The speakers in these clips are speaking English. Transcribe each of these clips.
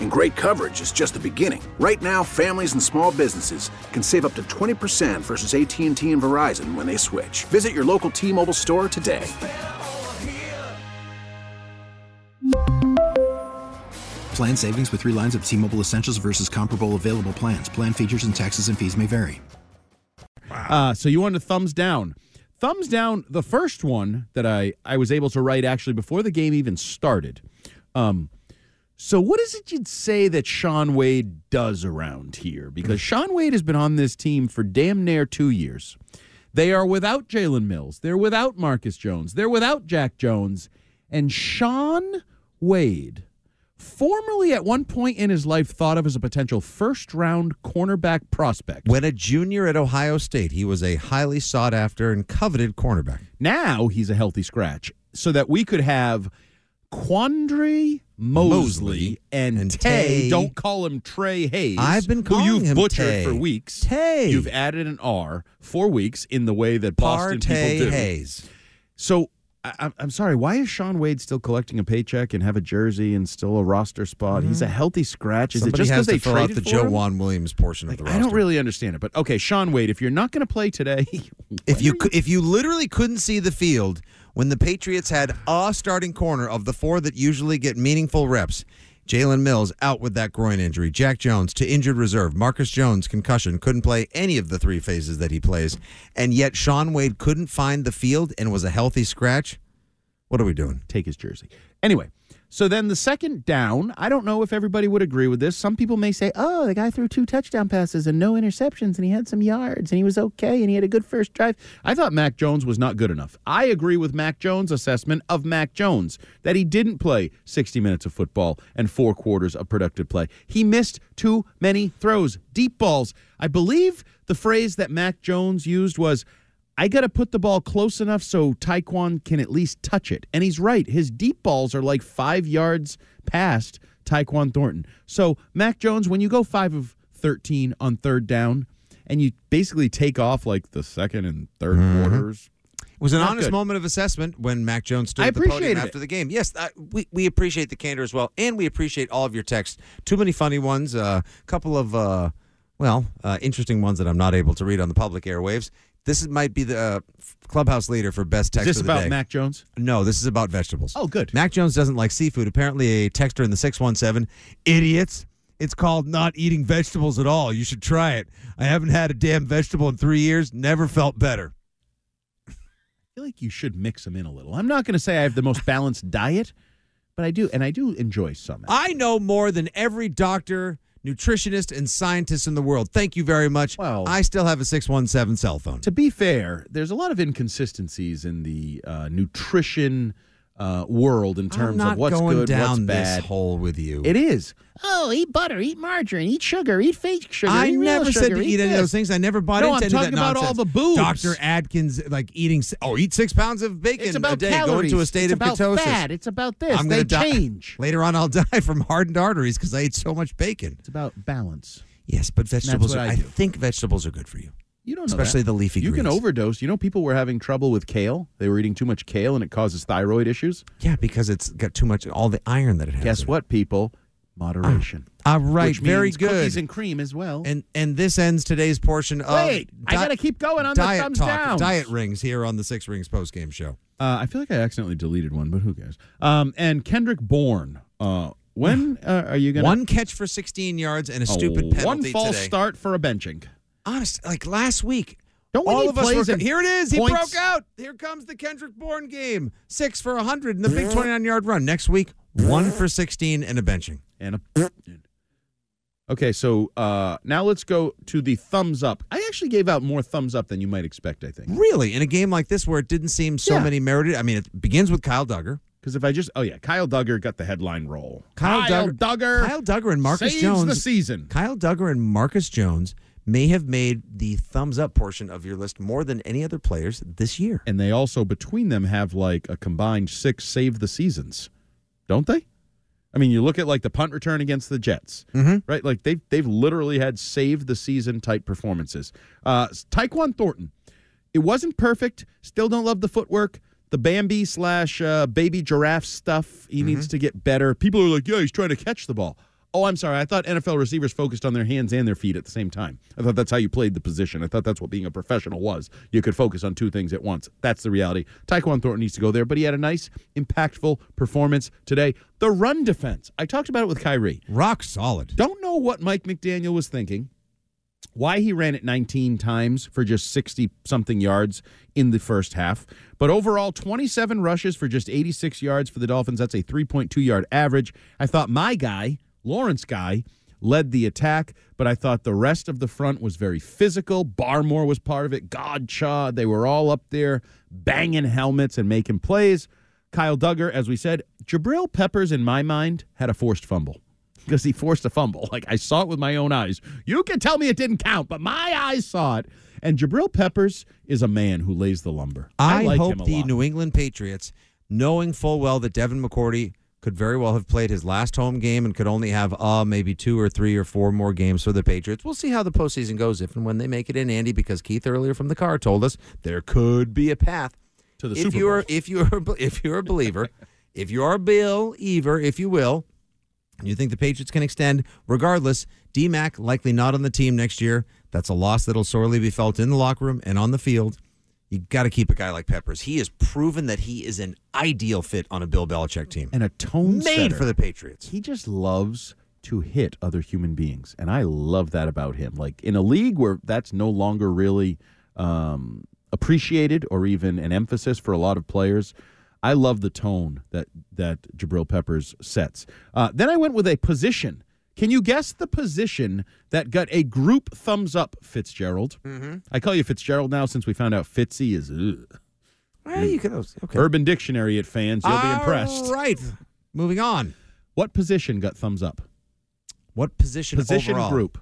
And great coverage is just the beginning. Right now, families and small businesses can save up to 20% versus AT&T and Verizon when they switch. Visit your local T-Mobile store today. Plan savings with three lines of T Mobile Essentials versus comparable available plans. Plan features and taxes and fees may vary. Uh, so you wanted a thumbs down. Thumbs down, the first one that I, I was able to write actually before the game even started. Um, so what is it you'd say that Shaun Wade does around here? Because mm. Shaun Wade has been on this team for damn near two years. They are without Jalen Mills. They're without Marcus Jones. They're without Jack Jones. And Shaun Wade formerly at one point in his life thought of as a potential first round cornerback prospect. When a junior at Ohio State, he was a highly sought after and coveted cornerback. Now he's a healthy scratch, so that we could have Quandre Mosley, and, and Tay. Tay. Don't call him Trey Hayes. I've been calling who you've him butchered Tay. for weeks. Tay. You've added an R for weeks in the way that Boston Partey people do. Hayes. So I, I'm- I'm sorry. Why is Shaun Wade still collecting a paycheck and have a jersey and still a roster spot? He's a healthy scratch. Is Mm-hmm. Somebody it just because they fill out the for Joe him? Juan Williams portion Like, of the roster? I don't really understand it, but okay, Shaun Wade, if you're not going to play today, If you cou- if you literally couldn't see the field when the Patriots had a starting corner of the four that usually get meaningful reps, Jalen Mills out with that groin injury, Jack Jones to injured reserve, Marcus Jones concussion couldn't play any of the three phases that he plays, and yet Shaun Wade couldn't find the field and was a healthy scratch. What are we doing? take his jersey. Anyway, so then the second down, I don't know if everybody would agree with this. Some people may say, oh, the guy threw two touchdown passes and no interceptions and he had some yards and he was okay and he had a good first drive. I thought Mac Jones was not good enough. I agree with Mac Jones' assessment of Mac Jones that he didn't play 60 minutes of football and four quarters of productive play. He missed too many throws, deep balls. I believe the phrase that Mac Jones used was, I got to put the ball close enough so Tyquan can at least touch it. And he's right. His deep balls are like five yards past Tyquan Thornton. So, Mac Jones, when you go five of 13 on third down and you basically take off like the second and 3rd quarters, It was an honest good. moment of assessment when Mac Jones stood I at the podium after it. the game. Yes, uh, we, we appreciate the candor as well, and we appreciate all of your texts. Too many funny ones, a uh, couple of, uh, well, uh, interesting ones that I'm not able to read on the public airwaves. This is, might be the uh, clubhouse leader for best is text this of the about day. Mac Jones? No, this is about vegetables. Oh, good. Mac Jones doesn't like seafood. Apparently, a texter in the 617, idiots. It's called not eating vegetables at all. You should try it. I haven't had a damn vegetable in three years. Never felt better. I feel like you should mix them in a little. I'm not going to say I have the most balanced diet, but I do, and I do enjoy some. I know more than every doctor, nutritionist, and scientist in the world. Thank you very much. Well- I still have a 617 cell phone. to be fair, there's a lot of inconsistencies in the uh, nutrition uh, world in terms of what's going good, down what's this bad. hole with you. It is. Oh, eat butter, eat margarine, eat sugar, eat fake sugar. I eat real never said sugar, to eat any of this. those things. I never bought into nonsense. No, into I'm any of talking that about all nonsense. the boobs. Dr. Atkins, like eating, s- oh, eat six pounds of bacon It's a about day. calories. Go into a state it's of about ketosis. fat. It's about this. I'm they gonna die. change. Later on, I'll die from hardened arteries because I ate so much bacon. It's about balance. Yes, but vegetables. what Are, I I do. think vegetables are good for you. You don't know Especially that. the leafy You can overdose. You know, people were having trouble with kale. They were eating too much kale, and it causes thyroid issues. Yeah, because it's got too much all the iron that it has. Guess what, people? Moderation. All right, Which very good. Cookies and cream as well. And and this ends today's portion of Wait, I gotta keep going on the thumbs talk, downs. diet rings here on the Six Rings post game show. Uh, I feel like I accidentally deleted one, but who cares? Um, and Kendrick Bourne. Uh, when uh, are you going to One catch for 16 yards and a stupid penalty one false today. start for a benching? Honest, like last week. Don't we all of us were, and here it is. He points? broke out. Here comes the Kendrick Bourne game. Six for 100 in the big 29 yard run. Next week, one for 16 and a benching. And a Okay, so uh, now let's go to the thumbs up. I actually gave out more thumbs up than you might expect. I think Really, in a game like this where it didn't seem so Yeah. many merited. I mean, it begins with Kyle Dugger. because if I just oh yeah, Kyle Dugger got the headline role. Kyle Kyle Dugger- Dugger, Kyle Dugger and Marcus saves Jones. the season. Kyle Dugger and Marcus Jones may have made the thumbs up portion of your list more than any other players this year. and they also between them have like a combined six save the seasons, don't they? I mean, you look at like the punt return against the Jets, right? Like they've they've literally had save the season type performances. Uh, Tyquan Thornton, it wasn't perfect. Still don't love the footwork. The Bambi slash uh, baby giraffe stuff. He needs to get better. People are like, yeah, he's trying to catch the ball. Oh, I'm sorry. I thought NFL receivers focused on their hands and their feet at the same time. I thought that's how you played the position. I thought that's what being a professional was. You could focus on two things at once. That's the reality. Tyquan Thornton needs to go there, but he had a nice, impactful performance today. The run defense. I talked about it with Kyrie. Rock solid. Don't know what Mike McDaniel was thinking, why he ran it 19 times for just 60 something yards in the first half. But overall, 27 rushes for just 86 yards for the Dolphins. That's a 3.2 yard average. I thought my guy, Lawrence Guy, led the attack, but I thought the rest of the front was very physical. Barmore was part of it. Godchaux, they were all up there banging helmets and making plays. Kyle Dugger, as we said, Jabril Peppers, in my mind, had a forced fumble because he forced a fumble. Like I saw it with my own eyes. You can tell me it didn't count, but my eyes saw it. And Jabril Peppers is a man who lays the lumber. I, I, like hope the lot. New England Patriots, knowing full well that Devin McCourty could very well have played his last home game and could only have uh maybe two or three or four more games for the Patriots. We'll see how the postseason goes if and when they make it in, Andy, because Keith earlier from the car told us there could be a path to the if Super you're Bowl. if you're if you're a believer, if you're a Bill Ever, if you will, and you think the Patriots can extend, regardless, DMAC likely not on the team next year. That's a loss that'll sorely be felt in the locker room and on the field. You got to keep a guy like Peppers. He has proven that he is an ideal fit on a Bill Belichick team. and a tone Made setter. for the Patriots. he just loves to hit other human beings and i love that about him like in a league where that's no longer really um, appreciated or even an emphasis for a lot of players i love the tone that that jabril peppers sets uh, then i went with a position can you guess the position that got a group thumbs up fitzgerald mm-hmm. i call you fitzgerald now since we found out fitzy is ugh. Well, you could okay. urban dictionary at fans you'll be impressed All right. Moving on. what position got thumbs up What position? position overall? group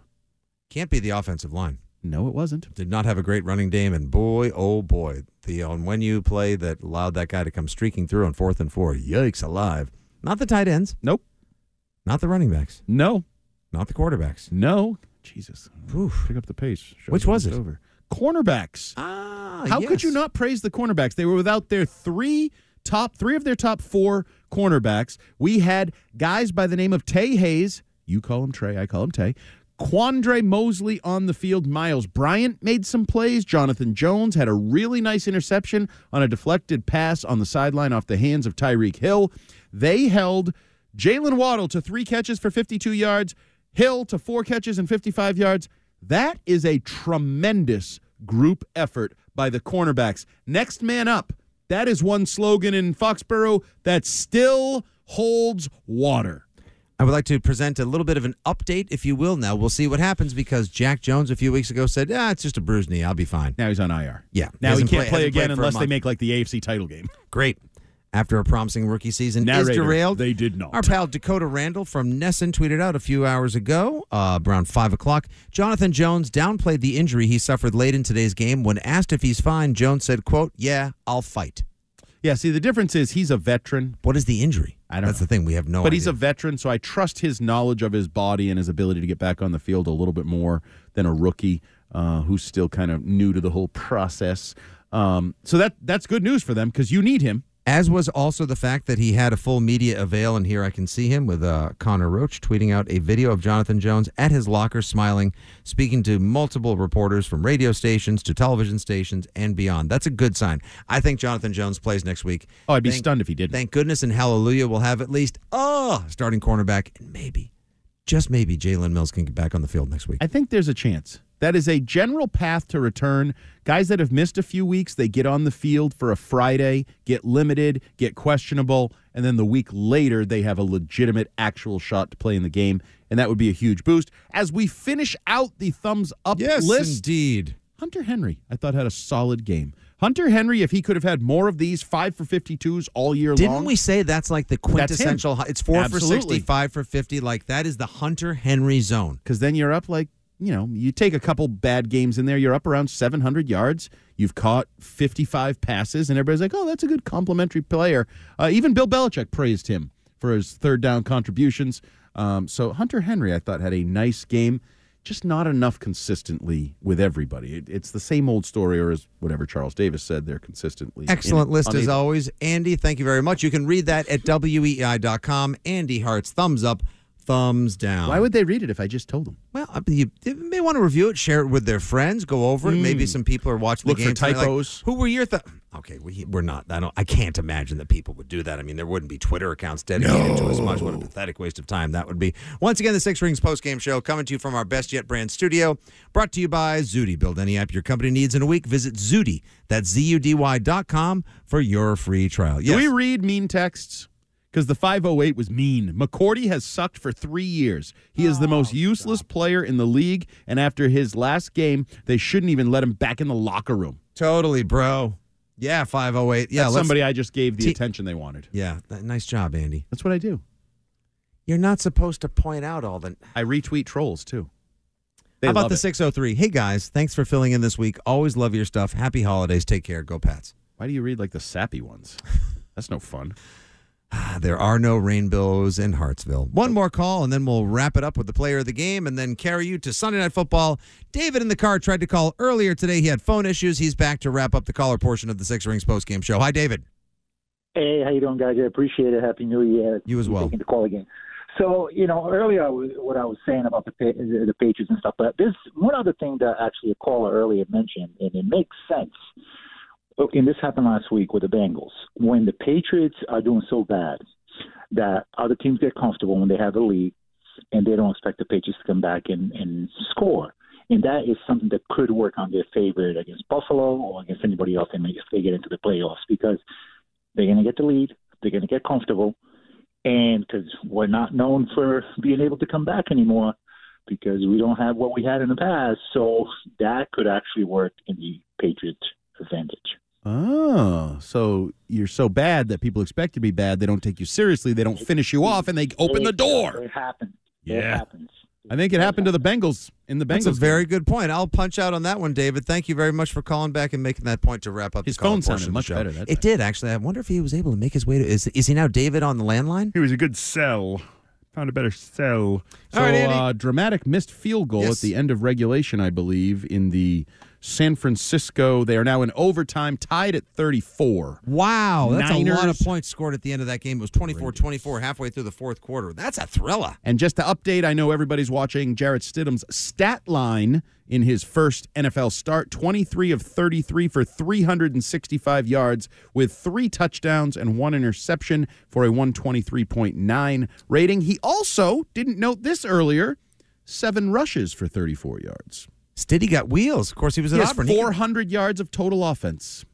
can't be the offensive line. no it wasn't did not have a great running game, and boy, oh boy, the on when you play that allowed that guy to come streaking through on fourth and four. Yikes alive! Not the tight ends, nope not the running backs, No, not the quarterbacks. no. Jesus. Oof. Pick up the pace. Show's Which was it? Over. Cornerbacks. Ah, How could you not praise the cornerbacks? They were without their three top, three of their top four cornerbacks. We had guys by the name of Tae Hayes. You call him Trey. I call him Tay. Quandre Mosley on the field. Miles Bryant made some plays. Jonathan Jones had a really nice interception on a deflected pass on the sideline off the hands of Tyreek Hill. They held Jaylen Waddle to three catches for 52 yards, Hill to four catches and 55 yards. That is a tremendous group effort by the cornerbacks. Next man up. That is one slogan in Foxborough that still holds water. I would like to present a little bit of an update, if you will. Now we'll see what happens because Jack Jones a few weeks ago said, "Ah, it's just a bruised knee. I'll be fine." Now he's on IR. Yeah, Now he hasn't can't play- play, again unless they make like the AFC title game. Great. After a promising rookie season Narrator, is derailed, they did not. Our pal Dakota Randall from NESN tweeted out a few hours ago, uh, around 5 o'clock. Jonathan Jones downplayed the injury he suffered late in today's game. When asked if he's fine, Jones said, quote, yeah, I'll fight. Yeah, see, the difference is he's a veteran, What is the injury? I don't That's know. the thing. We have no idea. but he's a veteran, so I trust his knowledge of his body and his ability to get back on the field a little bit more than a rookie uh, who's still kind of new to the whole process. Um, so that that's good news for them because you need him. As was also the fact that he had a full media avail, and here I can see him with uh, Conor Roche tweeting out a video of Jonathan Jones at his locker smiling, speaking to multiple reporters from radio stations to television stations and beyond. That's a good sign. I think Jonathan Jones plays next week. Oh, I'd be Thank- stunned if he didn't. Thank goodness and hallelujah we'll have at least a starting cornerback, and maybe, just maybe, Jalen Mills can get back on the field next week. I think there's a chance That is a general path to return. Guys that have missed a few weeks, they get on the field for a Friday, get limited, get questionable, and then the week later they have a legitimate actual shot to play in the game, and that would be a huge boost. As we finish out the thumbs up Yes, list, indeed. Hunter Henry, I thought had a solid game. Hunter Henry, if he could have had more of these five for 52s all year long. Didn't we say that's like the quintessential? It's four for Absolutely. 60, five for 50. Like that is the Hunter Henry zone. because then you're up like you know you take a couple bad games in there you're up around 700 yards you've caught 55 passes and everybody's like oh that's a good complimentary player uh, even bill belichick praised him for his third down contributions um, so hunter henry i thought had a nice game just not enough consistently with everybody it, it's the same old story or as whatever charles davis said they're consistently Excellent list as always. Andy, thank you very much. You can read that at weei.com. Andy Hart's thumbs up, thumbs down. why would they read it if i just told them Well, I mean, you, they may want to review it, share it with their friends, go over it. Maybe some people are watching Hmm. Look the for game. like, typos. Who were your th- Okay, we, we're not. I don't. I can't imagine that people would do that. I mean, there wouldn't be Twitter accounts dedicated to as much. What a pathetic waste of time that would be. Once again, the Six Rings post game show coming to you from our Best Yet brand studio, brought to you by Zudy. Build any app your company needs in a week. Visit Zudy. That's z u d y dot com for your free trial. Do we read mean texts? Because the 508 was mean. McCourty has sucked for three years. He is the oh, most useless player in the league, and after his last game, they shouldn't even let him back in the locker room. totally, bro. Yeah, five oh eight. Yeah, That's let's- somebody I just gave the T- attention they wanted. Yeah, th- nice job, Andy. That's what I do. You're not supposed to point out all the I retweet trolls too. They How about love the it. 603? Hey guys, thanks for filling in this week. Always love your stuff. Happy holidays. Take care. Go Pats. Why do you read like the sappy ones? That's no fun. Ah, There are no rainbows in Hartsville. One more call, and then we'll wrap it up with the player of the game and then carry you to Sunday Night Football. David in the car tried to call earlier today. He had phone issues. He's back to wrap up the caller portion of the Six Rings postgame show. Hi, David. Hey, how you doing, guys? I appreciate it. Happy New Year. You as well. Taking the call again. So, you know, earlier I was, what I was saying about the the Patriots and stuff, but there's one other thing that actually a caller earlier mentioned, and it makes sense. Okay, and this happened last week with the Bengals. When the Patriots are doing so bad that other teams get comfortable when they have the lead, and they don't expect the Patriots to come back and, and score. And that is something that could work on their favor against Buffalo or against anybody else if they get into the playoffs because they're going to get the lead. They're going to get comfortable. And because we're not known for being able to come back anymore because we don't have what we had in the past. So that could actually work in the Patriots' advantage. Oh, so you're so bad that people expect you to be bad. They don't take you seriously. They don't finish you off, and they open the door. It happens. Yeah. It Yeah. happens. I think it happened to the Bengals in the Bengals. That's a very good point. I'll punch out on that one, David. Thank you very much for calling back and making that point to wrap up His the phone portion sounded much better that It time. did, actually. I wonder if he was able to make his way to. Is, is he now David on the landline? He was a good sell. Found a better sell. So, All right, Andy. uh, dramatic missed field goal Yes. at the end of regulation, I believe, in the San Francisco. They are now in overtime, tied at 34. Wow, that's a lot of points scored at the end of that game. It was 24-24 halfway through the fourth quarter. That's a thriller. And just to update, I know everybody's watching Jarrett Stidham's stat line in his first NFL start 23 of 33 for 365 yards with three touchdowns and one interception for a 123.9 rating. He also didn't note this earlier seven rushes for 34 yards. Stiddy got wheels. Of course, he was He at has Auburn. He 400 yards of total offense.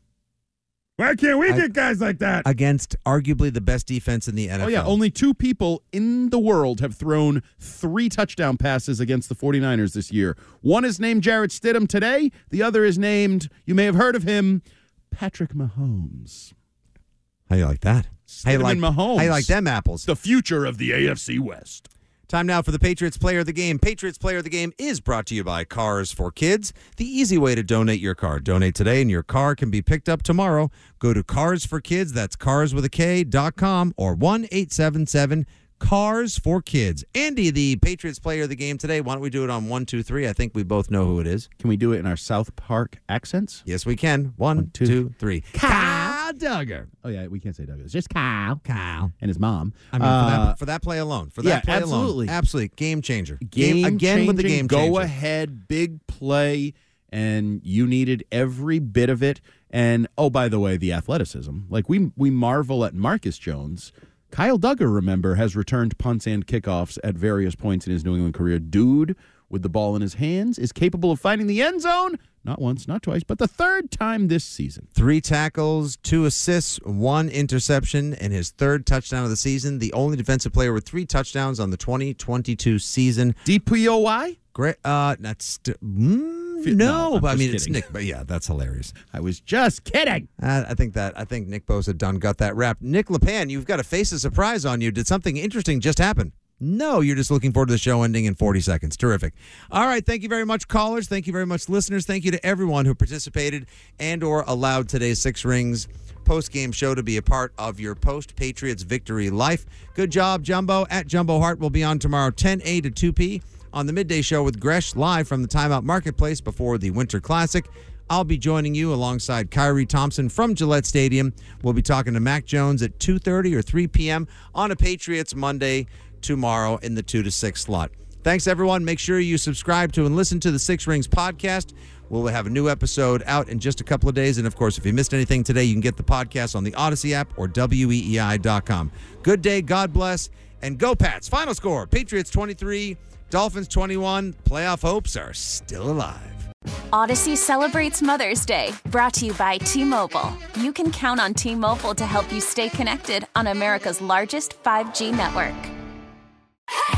Why can't we I- get guys like that? against arguably the best defense in the NFL. Oh, yeah. Only two people in the world have thrown three touchdown passes against the 49ers this year. One is named Jarrett Stidham today. The other is named, you may have heard of him, Patrick Mahomes. How do you like that? How you like and Mahomes. How you like them apples? The future of the AFC West. Time now for the Patriots Player of the Game. Patriots Player of the Game is brought to you by Cars for Kids, the easy way to donate your car. Donate today and your car can be picked up tomorrow. Go to Cars for Kids, that's cars with a K dot com or 1 877 Cars for Kids. Andy, the Patriots Player of the Game today. Why don't we do it on one, two, three? I think we both know who it is. Can we do it in our South Park accents? Yes, we can. One, two. two, three. Kyle Dugger. Oh, yeah, we can't say Doug. It's just Kyle Kyle. and his mom. I mean, for, Uh, that, for that play alone. For that yeah, play absolutely. alone. Absolutely. Game changer. game again with the game go changer. ahead, big play, and you needed every bit of it. And oh, by the way, the athleticism. Like we we marvel at Marcus Jones. Kyle Dugger, remember, has returned punts and kickoffs at various points in his New England career. Dude with the ball in his hands, is capable of finding the end zone not once, not twice, but the third time this season. Three tackles, two assists, one interception, and his third touchdown of the season. The only defensive player with three touchdowns on the 2022 season. DPOY? Great. Uh, that's. Mm, no, no, I mean it's. Nick. But yeah, that's hilarious. I was just kidding. Uh, I think that I think Nick Bosa done got that wrap. Nick Lepan, you've got a face of surprise on you. Did something interesting just happen? No, you're just looking forward to the show ending in 40 seconds. Terrific. All right, thank you very much, callers. Thank you very much, listeners. Thank you to everyone who participated and or allowed today's Six Rings post-game show to be a part of your post-Patriots victory life. Good job, Jumbo. At Jumbo Hart will be on tomorrow 10A to 2P on the midday show with Gresh live from the Timeout Marketplace before the Winter Classic. I'll be joining you alongside Kyrie Thompson from Gillette Stadium. We'll be talking to Mac Jones at 2:30 or 3 p.m. on a Patriots Monday tomorrow in the 2 to 6 slot. Thanks everyone. Make sure you subscribe to and listen to the Six Rings podcast. We'll have a new episode out in just a couple of days. And of course, if you missed anything today, you can get the podcast on the Audacy app or weei.com. Good day, God bless, and go Pats. Final score Patriots 23, Dolphins 21. Playoff hopes are still alive. Audacy celebrates Mother's Day, brought to you by T Mobile. You can count on T Mobile to help you stay connected on America's largest 5G network.